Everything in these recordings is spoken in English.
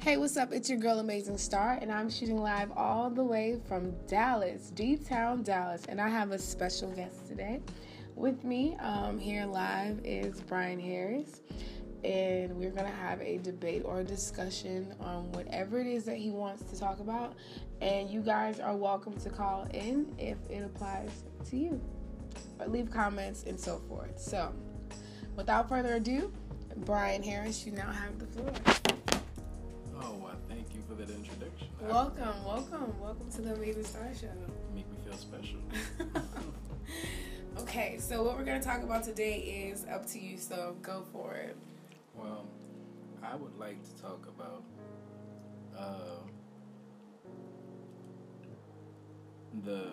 Hey, what's up? It's your girl Amazing Star, and I'm shooting live all the way from Dallas, D Town, Dallas. And I have a special guest today. With me um, here live is Brian Harris, and we're gonna have a debate or a discussion on whatever it is that he wants to talk about. And you guys are welcome to call in if it applies to you, or leave comments and so forth. So, without further ado, Brian Harris, you now have the floor. Oh, well, thank you for that introduction. Welcome, welcome, welcome to the Amazing Star Show. Make me feel special. okay, so what we're going to talk about today is up to you, so go for it. well, I would like to talk about uh, the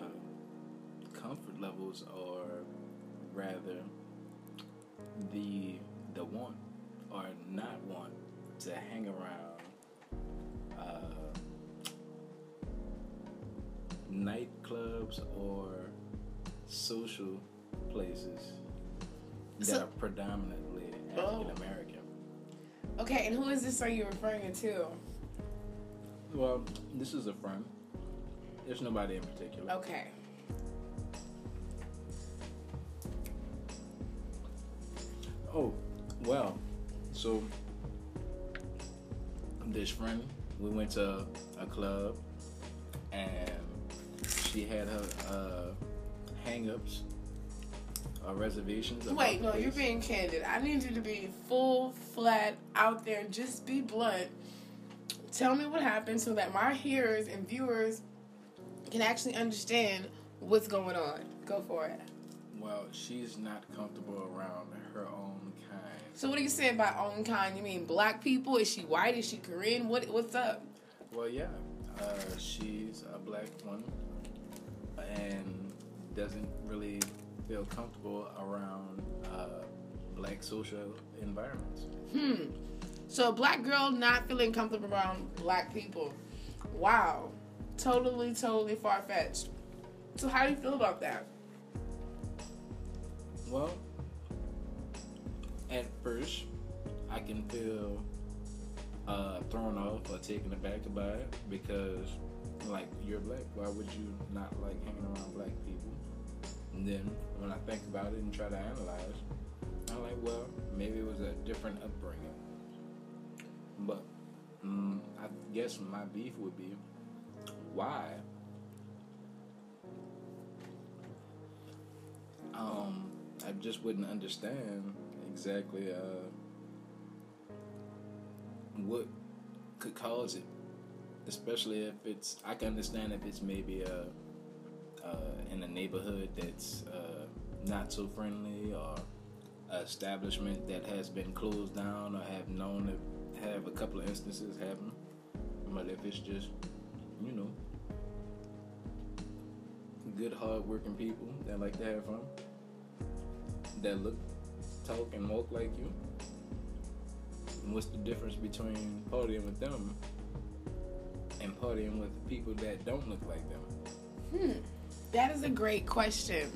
comfort levels, or rather, the the want or not want to hang around uh, nightclubs or social places that So- are predominantly Oh. African American. Okay, and who is this are you referring to? Well, this is a friend. There's nobody in particular. Okay. Oh, well, so this friend, we went to a club, and she had her uh, hang-ups or reservations. Wait, no, you're being candid. I need you to be full, flat, out there, and just be blunt. Tell me what happened so that my hearers and viewers can actually understand what's going on. Go for it. Well, she's not comfortable around her own kind. So, what are you saying by own kind? You mean black people? Is she white? Is she Korean? What What's up? Well, yeah, uh, she's a black woman and doesn't really feel comfortable around uh, black social environments. Hmm. So a black girl not feeling comfortable around black people. Wow. Totally, totally far fetched. So how do you feel about that? Well, at first, I can feel uh, thrown off or taken aback by it because, like, you're black. Why would you not like hanging around black people? And then when I think about it and try to analyze, I'm like, well, maybe it was a different upbringing. But mm, I guess my beef would be why um, I just wouldn't understand exactly uh, what could cause it, especially if it's. I can understand if it's maybe a uh, in a neighborhood that's uh, not so friendly or a establishment that has been closed down or have known to have a couple of instances happen. But if it's just, you know, good, hard-working people that like to have fun, that look, talk, and walk like you, what's the difference between partying with them and partying with people that don't look like them? Hmm. That is a great question.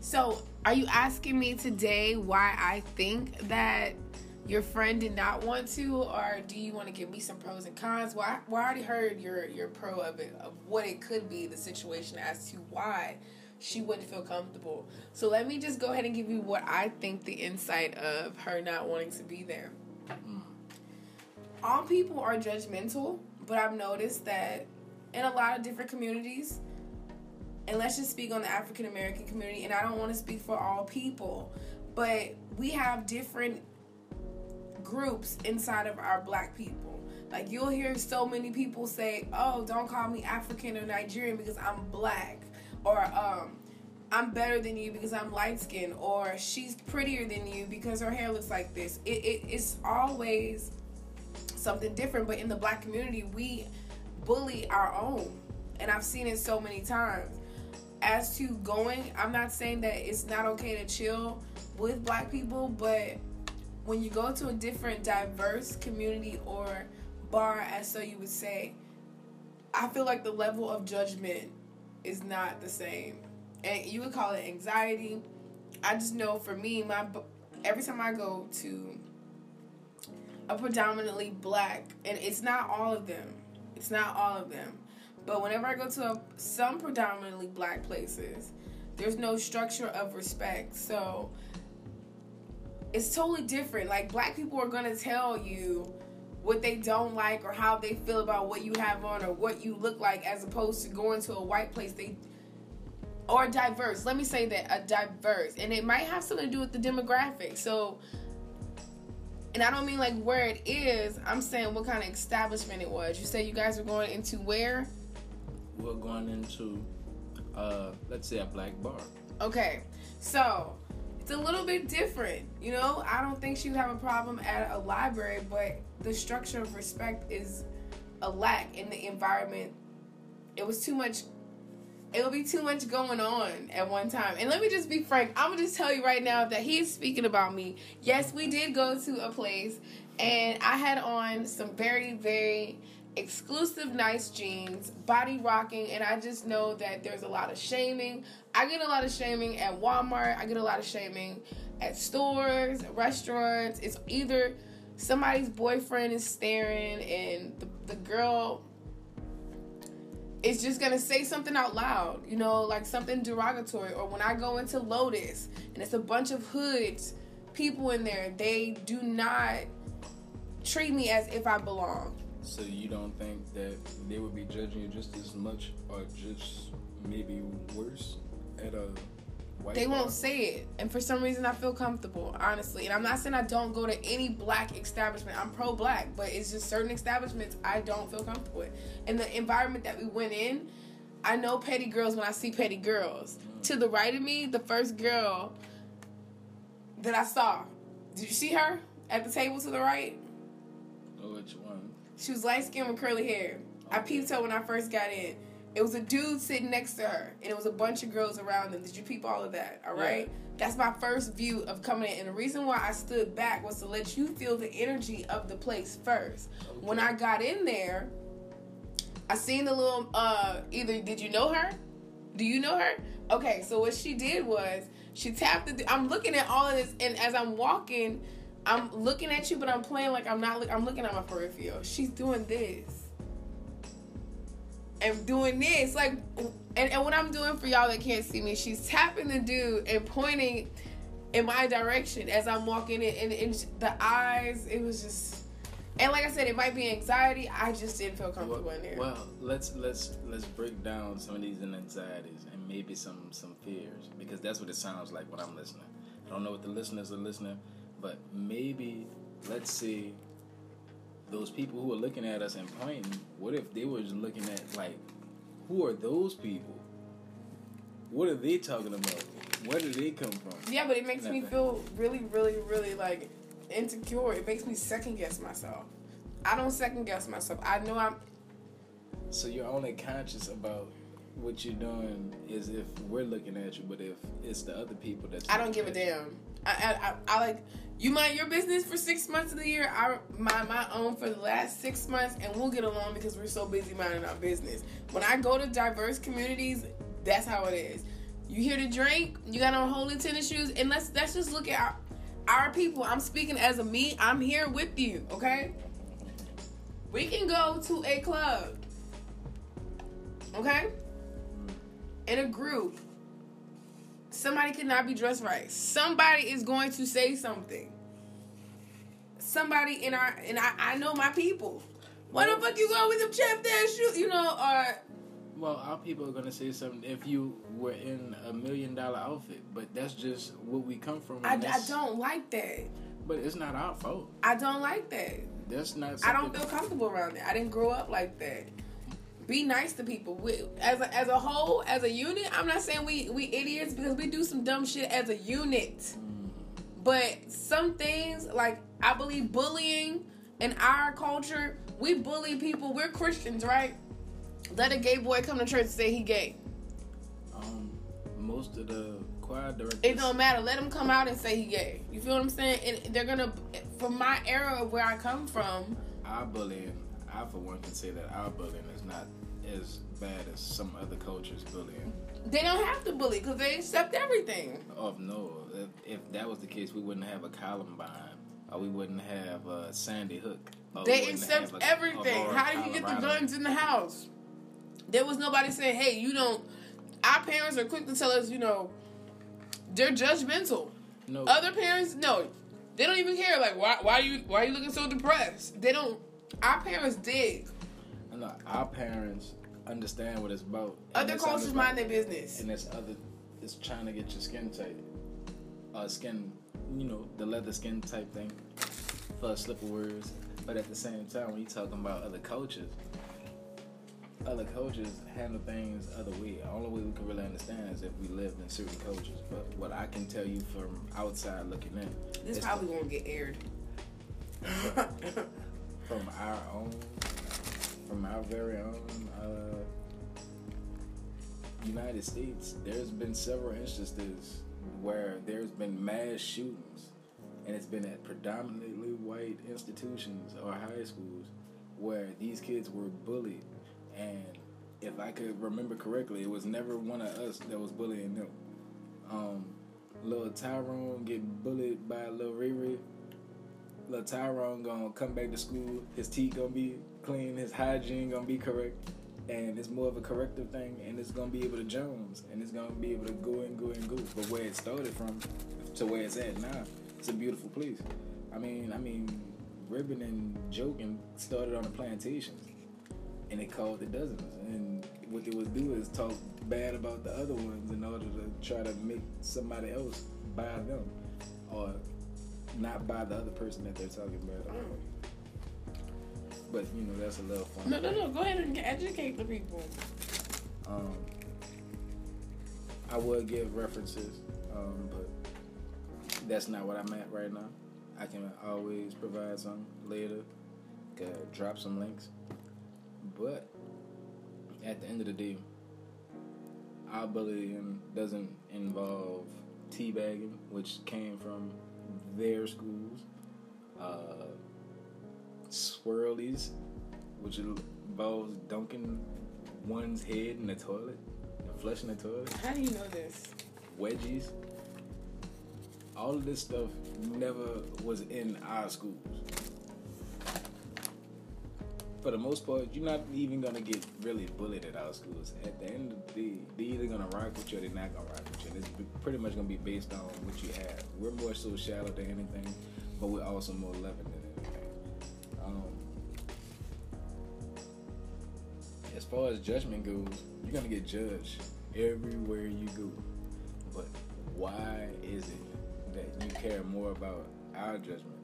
So, are you asking me today why I think that your friend did not want to, or do you want to give me some pros and cons? Well, I, well, I already heard your your pro of it, of what it could be, the situation as to why she wouldn't feel comfortable. So let me just go ahead and give you what I think the insight of her not wanting to be there. All people are judgmental, but I've noticed that in a lot of different communities, and let's just speak on the African American community, and I don't want to speak for all people, but we have different groups inside of our black people. Like you'll hear so many people say, "Oh, don't call me African or Nigerian because I'm black," or um, "I'm better than you because I'm light skinned," or "She's prettier than you because her hair looks like this." It, it it's always something different. But in the black community, we bully our own, and I've seen it so many times. As to going, I'm not saying that it's not okay to chill with black people, but when you go to a different diverse community or bar, as so you would say, I feel like the level of judgment is not the same. And you would call it anxiety. I just know for me, my every time I go to a predominantly black, and it's not all of them. It's not all of them. But whenever I go to a, some predominantly black places, there's no structure of respect. So it's totally different. Like black people are gonna tell you what they don't like or how they feel about what you have on or what you look like as opposed to going to a white place. They or diverse. Let me say that a diverse. And it might have something to do with the demographic. So and i don't mean like where it is. I'm saying what kind of establishment it was. You said you guys were going into where? We're going into uh let's say a black bar. Okay. So it's a little bit different you know i don't think she would have a problem at a library but the structure of respect is a lack in the environment. It was too much. It will be too much going on at one time. And let me just be frank. I'm gonna just tell you right now that he's speaking about me. Yes, we did go to a place, and I had on some very, very exclusive nice jeans, body rocking, and I just know that there's a lot of shaming. I get a lot of shaming at Walmart. I get a lot of shaming at stores, restaurants. It's either somebody's boyfriend is staring and the, the girl is just gonna say something out loud, you know, like something derogatory. Or when I go into Lotus and it's a bunch of hoods, people in there, they do not treat me as if I belong. So you don't think that they would be judging you just as much or just maybe worse at a White they won't say it. And for some reason, I feel comfortable, honestly. And I'm not saying I don't go to any black establishment. I'm pro black, but it's just certain establishments I don't feel comfortable with. And the environment that we went in, I know petty girls when I see petty girls. Mm. To the right of me, the first girl that I saw, did you see her at the table to the right? Oh, which one? She was light skinned with curly hair. I peeped her when I first got in. It was a dude sitting next to her, and it was a bunch of girls around them. Did you peep all of that? All right. Yeah. That's my first view of coming in, and the reason why I stood back was to let you feel the energy of the place first. Okay. When I got in there, I seen the little. uh Either did you know her? Do you know her? Okay, so what she did was she tapped the. I'm looking at all of this, and as I'm walking, I'm looking at you, but I'm playing like I'm not. I'm looking at my peripheral. She's doing this and doing this. Like, and, and what I'm doing for y'all that can't see me, she's tapping the dude and pointing in my direction as I'm walking in. And, and the eyes, it was just. And like I said, it might be anxiety. I just didn't feel comfortable well, in there. Well, let's let's let's break down some of these anxieties and maybe some some fears because that's what it sounds like when I'm listening. I don't know what the listeners are listening, but maybe let's see those people who are looking at us and pointing, what if they were just looking at like, who are those people? What are they talking about? Where do they come from? Yeah, but it makes me feel really, really, really like insecure. It makes me second guess myself. I don't second guess myself. I know I'm. So you're only conscious about what you're doing is if we're looking at you, but if it's the other people that I don't give a damn. I, I, I, like you mind your business for six months of the year. I mind my own for the last six months, and we'll get along because we're so busy minding our business. When I go to diverse communities, that's how it is. You here to drink? You got on holy tennis shoes, and let's let's just look at our, our people. I'm speaking as a me. I'm here with you. Okay. We can go to a club. Okay. In a group Somebody could not be dressed right. Somebody is going to say something. Somebody in our and I, I know my people. Why the fuck you going with them chef ass shoes? You know, or well, our people are gonna say something if you were in a million dollar outfit, but that's just what we come from. I, I don't like that. But it's not our fault. I don't like that. That's not. I don't feel comfortable around that. I didn't grow up like that be nice to people. We, as a, as a whole, as a unit, I'm not saying we we idiots because we do some dumb shit as a unit. But some things like I believe bullying in our culture, we bully people. We're Christians, right? Let a gay boy come to church and say he gay. Um, most of the choir directors. It don't matter. Let him come out and say he gay. You feel what I'm saying? And they're gonna, from my era of where I come from. Our bullying, I for one can say that our bullying is not as bad as some other cultures bullying. They don't have to bully because they accept everything. Oh no! If, if, that was the case, we wouldn't have a Columbine or we wouldn't have uh, Sandy Hook. They accept a- everything. How did you get the guns in the house? There was nobody saying, "Hey, you don't." Our parents are quick to tell us, you know, they're judgmental. No, Other parents, no, they don't even care. Like, why? Why are you? Why are you looking so depressed? They don't. Our parents dig. no, our parents understand what it's about. Other it's cultures mind their business. and it's other it's trying to get your skin tight uh skin you know the leather skin type thing for a slip of words but at the same time when you're talking about other cultures other cultures handle things other way the only way we can really understand is if we lived in certain cultures but what i can tell you from outside looking in This is probably won't get aired. from our own from our very own uh, United States, there's been several instances where there's been mass shootings, and it's been at predominantly white institutions or high schools where these kids were bullied, and if I could remember correctly, it was never one of us that was bullying them. Um, little Tyrone get bullied by little Riri. Little Tyrone gonna come back to school. His teeth gonna be clean. His hygiene gonna be correct, and it's more of a corrective thing. And it's gonna be able to Jones, and it's gonna be able to go and go and go. But where it started from to where it's at now, it's a beautiful place. I mean, I mean, ribbon and joking started on a plantation, and it called the dozens. And what they would do is talk bad about the other ones in order to try to make somebody else buy them, or not buy the other person that they're talking about. Mm. But you know, that's a little fun. No, no, no. Go ahead and educate the people. Um, I would give references, um, but that's not what I'm at right now. I can always provide some later, could drop some links. But at the end of the day, our bullying doesn't involve teabagging, which came from their schools. Uh, swirlies, which involves dunking one's head in the toilet and flushing the toilet. How do you know this? Wedgies. All of this stuff never was in our schools. For the most part, you're not even gonna get really bullied at our schools. At the end of the day, they're either gonna rock with you or they're not gonna rock with you. And it's pretty much gonna be based on what you have. We're more so shallow than anything, but we're also more loving far as judgment goes, you're gonna get judged everywhere you go. But why is it that you care more about our judgment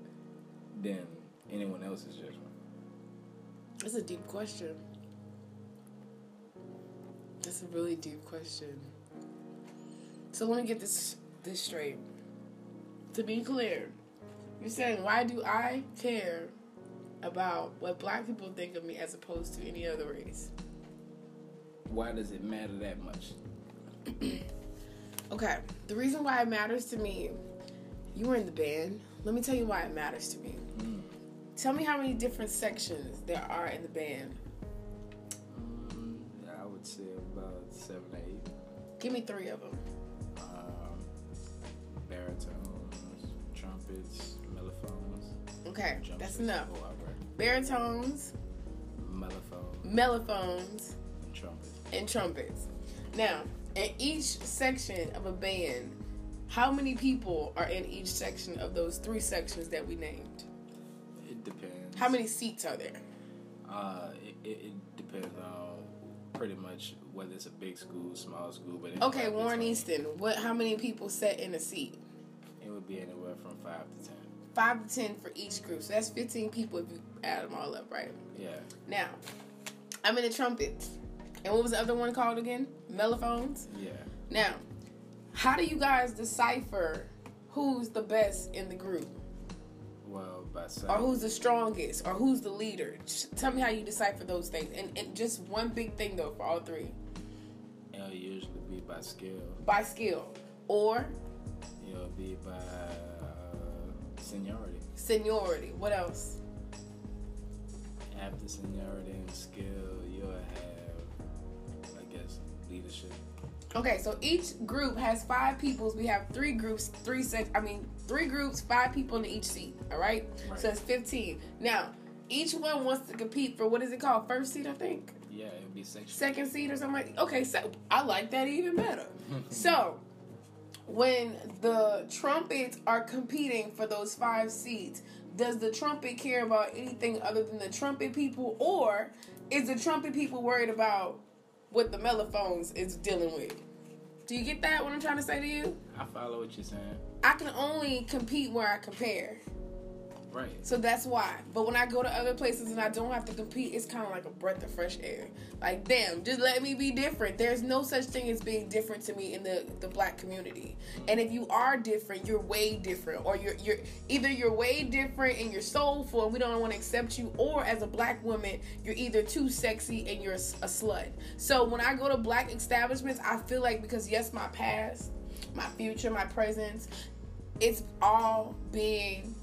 than anyone else's judgment? That's a deep question. That's a really deep question. So let me get this this straight. To be clear, you're saying why do I care about what black people think of me as opposed to any other race? Why does it matter that much? Okay, the reason why it matters to me, you were in the band. Let me tell you why it matters to me. Mm. Tell me how many different sections there are in the band. Mm, I would say about seven or eight. Give me three of them. Um, baritones, trumpets, mellophones. Okay, that's enough. Baritones, Mellophone mellophones, and trumpets. Now, in each section of a band, how many people are in each section of those three sections that we named? It depends. How many seats are there? Uh, it, it, it depends on pretty much whether it's a big school, small school. But Okay, Warren Easton. What? How many people sat in a seat? It would be anywhere from five to ten. Five to ten for each group. So that's fifteen people if you add them all up, right? Yeah, Now, I'm in the trumpets. And what was the other one called again? Mellophones. yeah. Now, how do you guys decipher who's the best in the group? Well, by or who's the strongest or who's the leader Just tell me how you decipher those things and, and just one big thing though for all three it'll usually be by skill. by skill or It'll be by uh, seniority. seniority what else After seniority and skill, you'll have, leadership. Okay, so each group has five peoples. We have three groups, three sex. I mean, three groups, five people in each seat. All right? Right. So it's fifteen. Now, each one wants to compete for what is it called? First seat, I think. Yeah, it would be sexual. Second seat or something. Like, okay, so I like that even better. so when the trumpets are competing for those five seats, does the trumpet care about anything other than the trumpet people, or is the trumpet people worried about what the mellophones is dealing with? Do you get that? What I'm trying to say to you? I follow what you're saying. I can only compete where I compare. Right. So that's why. But when I go to other places and I don't have to compete, it's kind of like a breath of fresh air. Like, damn, just let me be different. There's no such thing as being different to me in the, the black community. And if you are different, you're way different. Or you're you're either you're way different and you're soulful and we don't want to accept you, or as a black woman, you're either too sexy and you're a, a slut. So when I go to black establishments, I feel like because yes, my past, my future, my presence, it's all being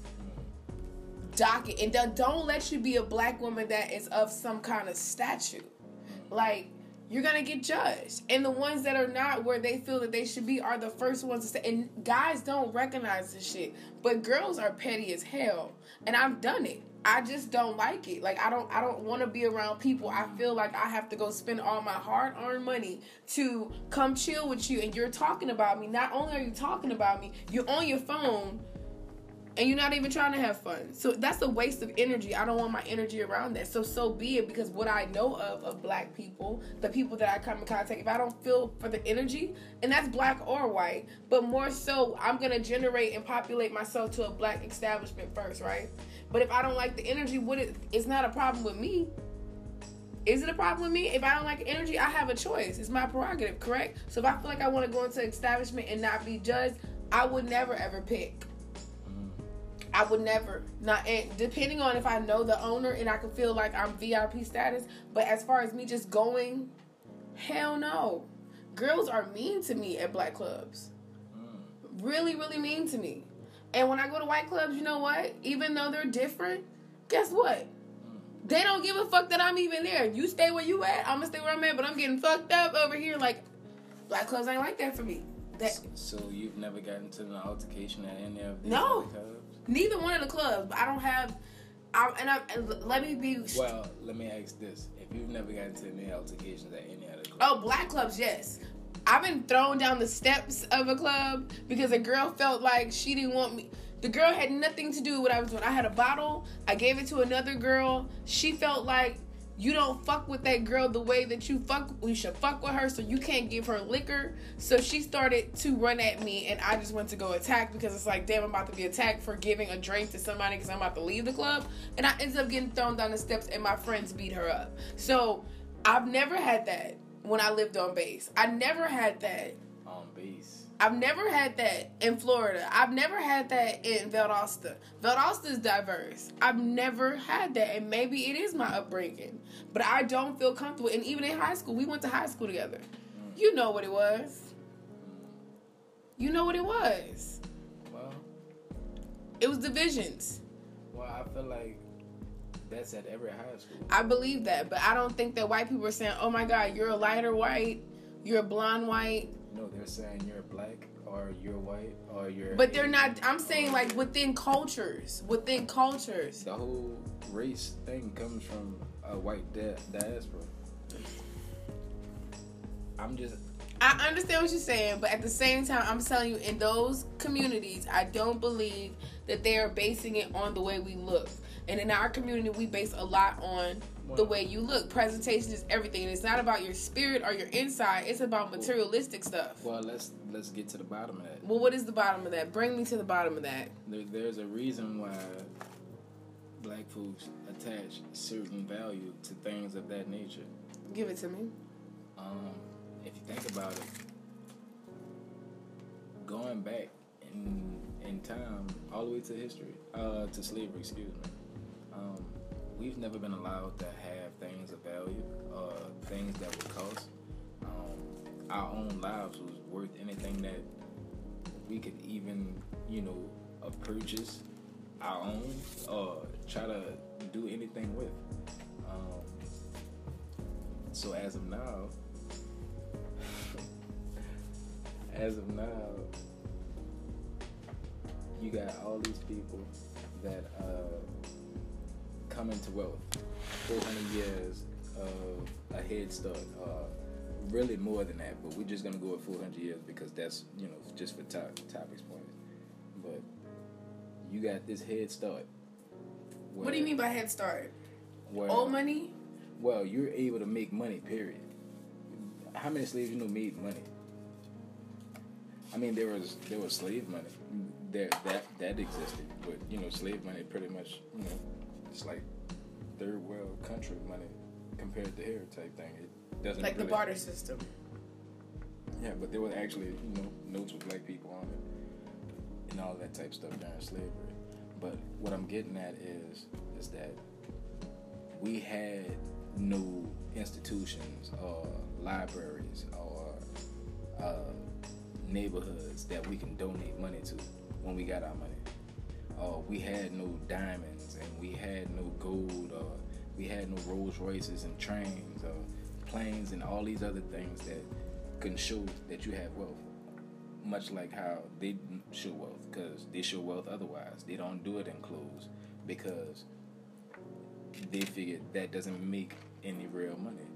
docket and don't- let you be a black woman that is of some kind of statue. Like you're gonna get judged. And the ones that are not where they feel that they should be are the first ones to say and guys don't recognize this shit but girls are petty as hell and i've done it. I just don't like it. Like i don't i don't want to be around people. I feel like i have to go spend all my hard-earned money to come chill with you and you're talking about me. Not only are you talking about me you're on your phone and you're not even trying to have fun. So that's a waste of energy. I don't want my energy around that. So so be it because what I know of of black people, the people that I come in contact, if I don't feel for the energy, and that's black or white, but more so I'm gonna generate and populate myself to a black establishment first, right? But if I don't like the energy, what it, it's not a problem with me. Is it a problem with me? If I don't like energy, I have a choice. It's my prerogative, correct? So if I feel like I want to go into establishment and not be judged, I would never ever pick. I would never not and depending on if I know the owner and I can feel like I'm VIP status. But as far as me just going, hell no. Girls are mean to me at black clubs. Mm. Really, really mean to me. And when I go to white clubs, you know what? Even though they're different, guess what? Mm. They don't give a fuck that I'm even there. You stay where you at, I'm gonna stay where I'm at, but I'm getting fucked up over here. Like black clubs ain't like that for me. That So you've never gotten to an altercation at any of these No. clubs? Neither one of the clubs, but I don't have. I, and I and let me be. Well, let me ask this: If you've never gotten to any altercations at any other club, Oh, black clubs, yes. I've been thrown down the steps of a club because a girl felt like she didn't want me. The girl had nothing to do with what I was doing. I had a bottle. I gave it to another girl. She felt like you don't fuck with that girl the way that you fuck. We should fuck with her, so you can't give her liquor. So she started to run at me, and I just went to go attack because it's like, damn, I'm about to be attacked for giving a drink to somebody because I'm about to leave the club, and I ended up getting thrown down the steps, and my friends beat her up. So I've never had that when I lived on base. I never had that. On base. I've never had that in Florida. I've never had that in Valdosta. Valdosta is diverse. I've never had that, and maybe it is my upbringing, but I don't feel comfortable. And even in high school, we went to high school together. You know what it was. You know what it was. Well, It was divisions. well, I feel like that's at every high school. I believe that, but I don't think that white people are saying, "Oh my God, you're a lighter white, you're a blonde white." No, they're saying you're black or you're white or you're. But they're not. I'm saying like within cultures, within cultures. The whole race thing comes from a white di- diaspora. I'm just. I understand what you're saying, but at the same time, I'm telling you, in those communities, I don't believe that they are basing it on the way we look. And in our community, we base a lot on the way you look. Presentation is everything, and it's not about your spirit or your inside. It's about materialistic stuff. Well, let's let's get to the bottom of that. Well, what is the bottom of that? Bring me to the bottom of that. There, there's a reason why black folks attach certain value to things of that nature. Give it to me. Um, if you think about it, going back in in time, all the way to history, uh, to slavery, excuse me, um, we've never been allowed to have things of value, uh, things that would cost. Um, our own lives was worth anything that we could even, you know, uh, purchase our own or try to do anything with. Um, so as of now, as of now, you got all these people that uh, come into wealth. 400 years of a head start. Uh, really more than that, but we're just gonna go with 400 years because that's you know just for top topics points. But you got this head start. what do you mean by head start? Where, Old money? Well, you're able to make money. Period. How many slaves you know made money? I mean, there was there was slave money. There that that existed, but you know, slave money pretty much you know it's like third world country money compared to here type thing. It doesn't Like the barter system. Yeah, but there was actually, you know, notes with black people on it and all that type of stuff during slavery. But what I'm getting at is is that we had no institutions or libraries or uh, neighborhoods that we can donate money to when we got our money. Uh, we had no diamonds and we had no gold or we had no Rolls Royces and trains or planes and all these other things that can show that you have wealth. Much like how they show wealth, because they show wealth otherwise. They don't do it in clothes because they figured that doesn't make any real money.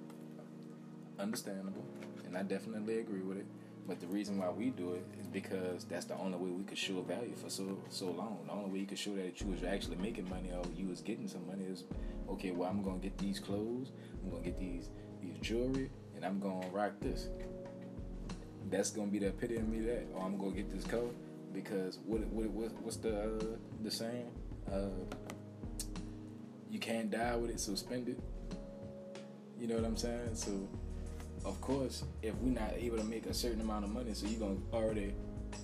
Understandable, and I definitely agree with it. But the reason why we do it is because that's the only way we could show value for so so long. The only way you could show that you was actually making money or you was getting some money is okay. Well, I'm gonna get these clothes. I'm gonna get these these jewelry, and I'm gonna rock this. That's gonna be the epitome of me that. Or I'm gonna get this coat because what what, what what's the uh, the saying? Uh, you can't die with it, so spend it. You know what I'm saying? So, of course, if we're not able to make a certain amount of money, so you're gonna already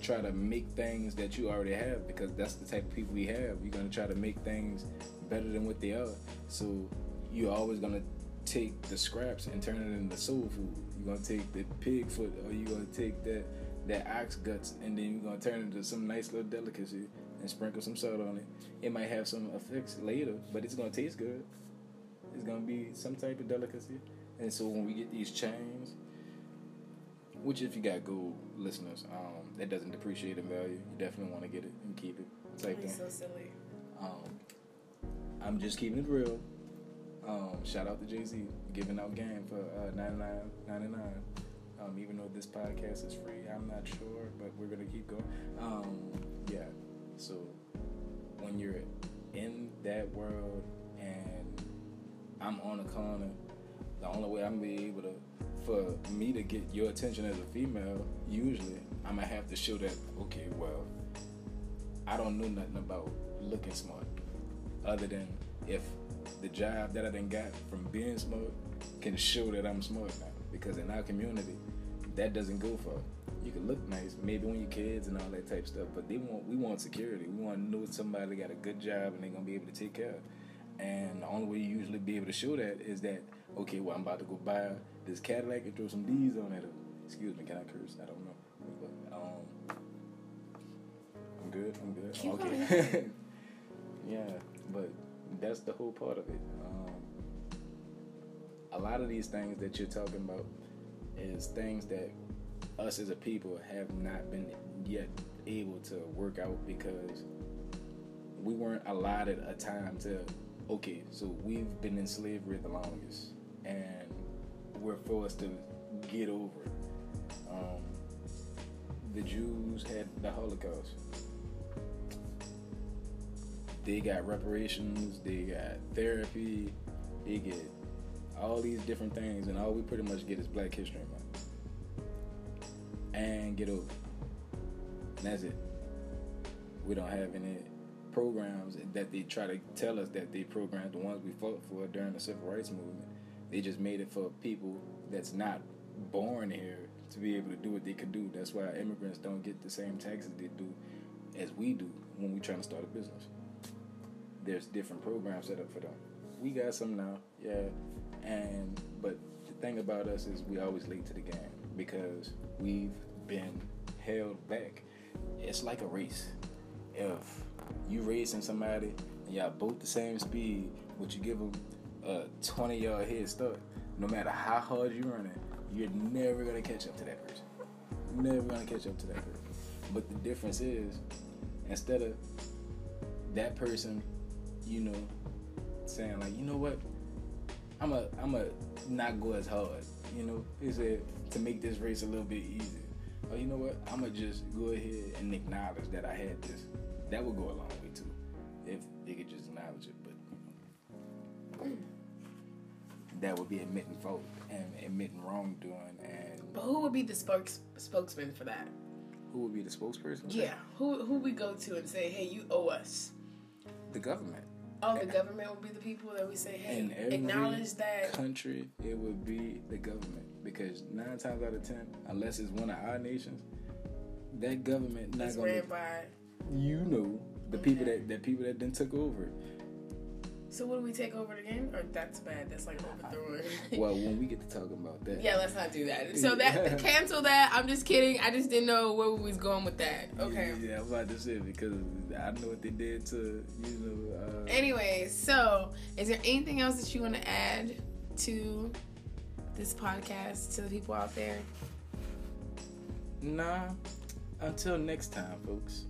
try to make things that you already have because that's the type of people we have. You're gonna try to make things better than what they are. So you're always gonna take the scraps and turn it into soul food. You're gonna take the pig foot or you're gonna take that that ox guts and then you're gonna turn it into some nice little delicacy and sprinkle some salt on it. It might have some effects later, but it's gonna taste good. It's gonna be some type of delicacy. And so when we get these chains, which if you got gold listeners, um, that doesn't depreciate in value. You definitely want to get it and keep it. Type thing. so silly. Um, I'm just keeping it real. Um, shout out to Jay Z giving out game for uh, 99 Um, even though this podcast is free, I'm not sure, but we're gonna keep going. Um, yeah. So when you're in that world and I'm on a corner, the only way I'm gonna be able to, for me to get your attention as a female, usually I'm gonna have to show that. Okay, well, I don't know nothing about looking smart, other than if the job that I done got from being smart can show that I'm smart now. Because in our community, that doesn't go for. You can look nice, maybe when you're kids and all that type stuff, but they want we want security. We want to know somebody got a good job and they're gonna be able to take care. of. And the only way you usually be able to show that is that okay, well I'm about to go buy this Cadillac and throw some D's on it. Excuse me, can I curse? I don't know. But, um, I'm good. I'm good. Keep okay. yeah, but that's the whole part of it. Um, a lot of these things that you're talking about is things that us as a people have not been yet able to work out because we weren't allotted a time to okay so we've been in slavery the longest and we're forced to get over um, the jews had the holocaust. They got reparations they got therapy they get all these different things and all we pretty much get is black history month. And get over and that's it. We don't have any programs that they try to tell us that they programmed the ones we fought for during the civil rights movement. They just made it for people that's not born here to be able to do what they could do. That's why immigrants don't get the same taxes they do as we do when we trying to start a business. There's different programs set up for them. We got some now, yeah. And but the thing about us is we always late to the game because we've been held back. It's like a race if you racing somebody and y'all both the same speed, but you give them a 20 yard head start, no matter how hard you running, you're never gonna catch up to that person. never gonna catch up to that person. But the difference is, instead of that person, you know, saying like, you know what, I'm a I'm a not go as hard. You know, he said to make this race a little bit easier. Oh, you know what? I'm gonna just go ahead and acknowledge that I had this. That would go a long way too, if they could just that would be admitting fault and admitting wrongdoing. And But who would be the spokes spokesman for that? who would be the spokesperson? Yeah, who who we go to and say, hey, you owe us. the government. Oh, the government would be the people that we say, hey, acknowledge that. country, it would be the government because nine times out of ten, unless it's one of our nations, that government not It's gonna. ran by. You know the people Okay. that the people that then took over. So what do we take over the game? Or that's bad. That's like overthrowing. Well, when we get to talking about that, yeah, let's not do that. So that cancel that. I'm just kidding. I just didn't know where we was going with that. Okay. Yeah, yeah, I'm about to say because I know what they did to you know. Uh, Anyways, so is there anything else that you want to add to this podcast to the people out there? Nah. Until next time, folks.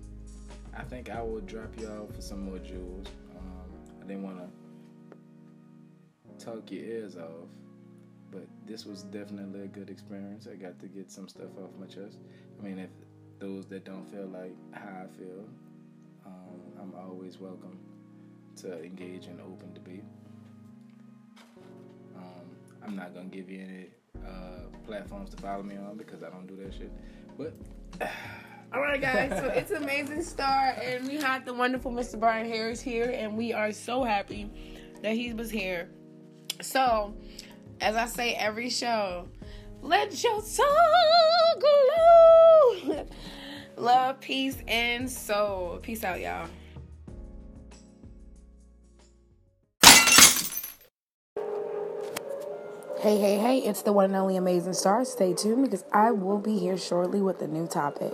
I think I will drop y'all for some more jewels. I didn't want to talk your ears off, but this was definitely a good experience. I got to get some stuff off my chest. I mean, if those that don't feel like how I feel, um, I'm always welcome to engage in open debate. Um, I'm not gonna give you any uh, platforms to follow me on because I don't do that shit. But All right, guys. So it's Amazing Star, and we had the wonderful Mr. Brian Harris here, and we are so happy that he was here. So, as I say every show, let your soul glow. Love, peace, and soul. Peace out, y'all. Hey, hey, hey, it's the one and only Amazing Star. Stay tuned because I will be here shortly with a new topic.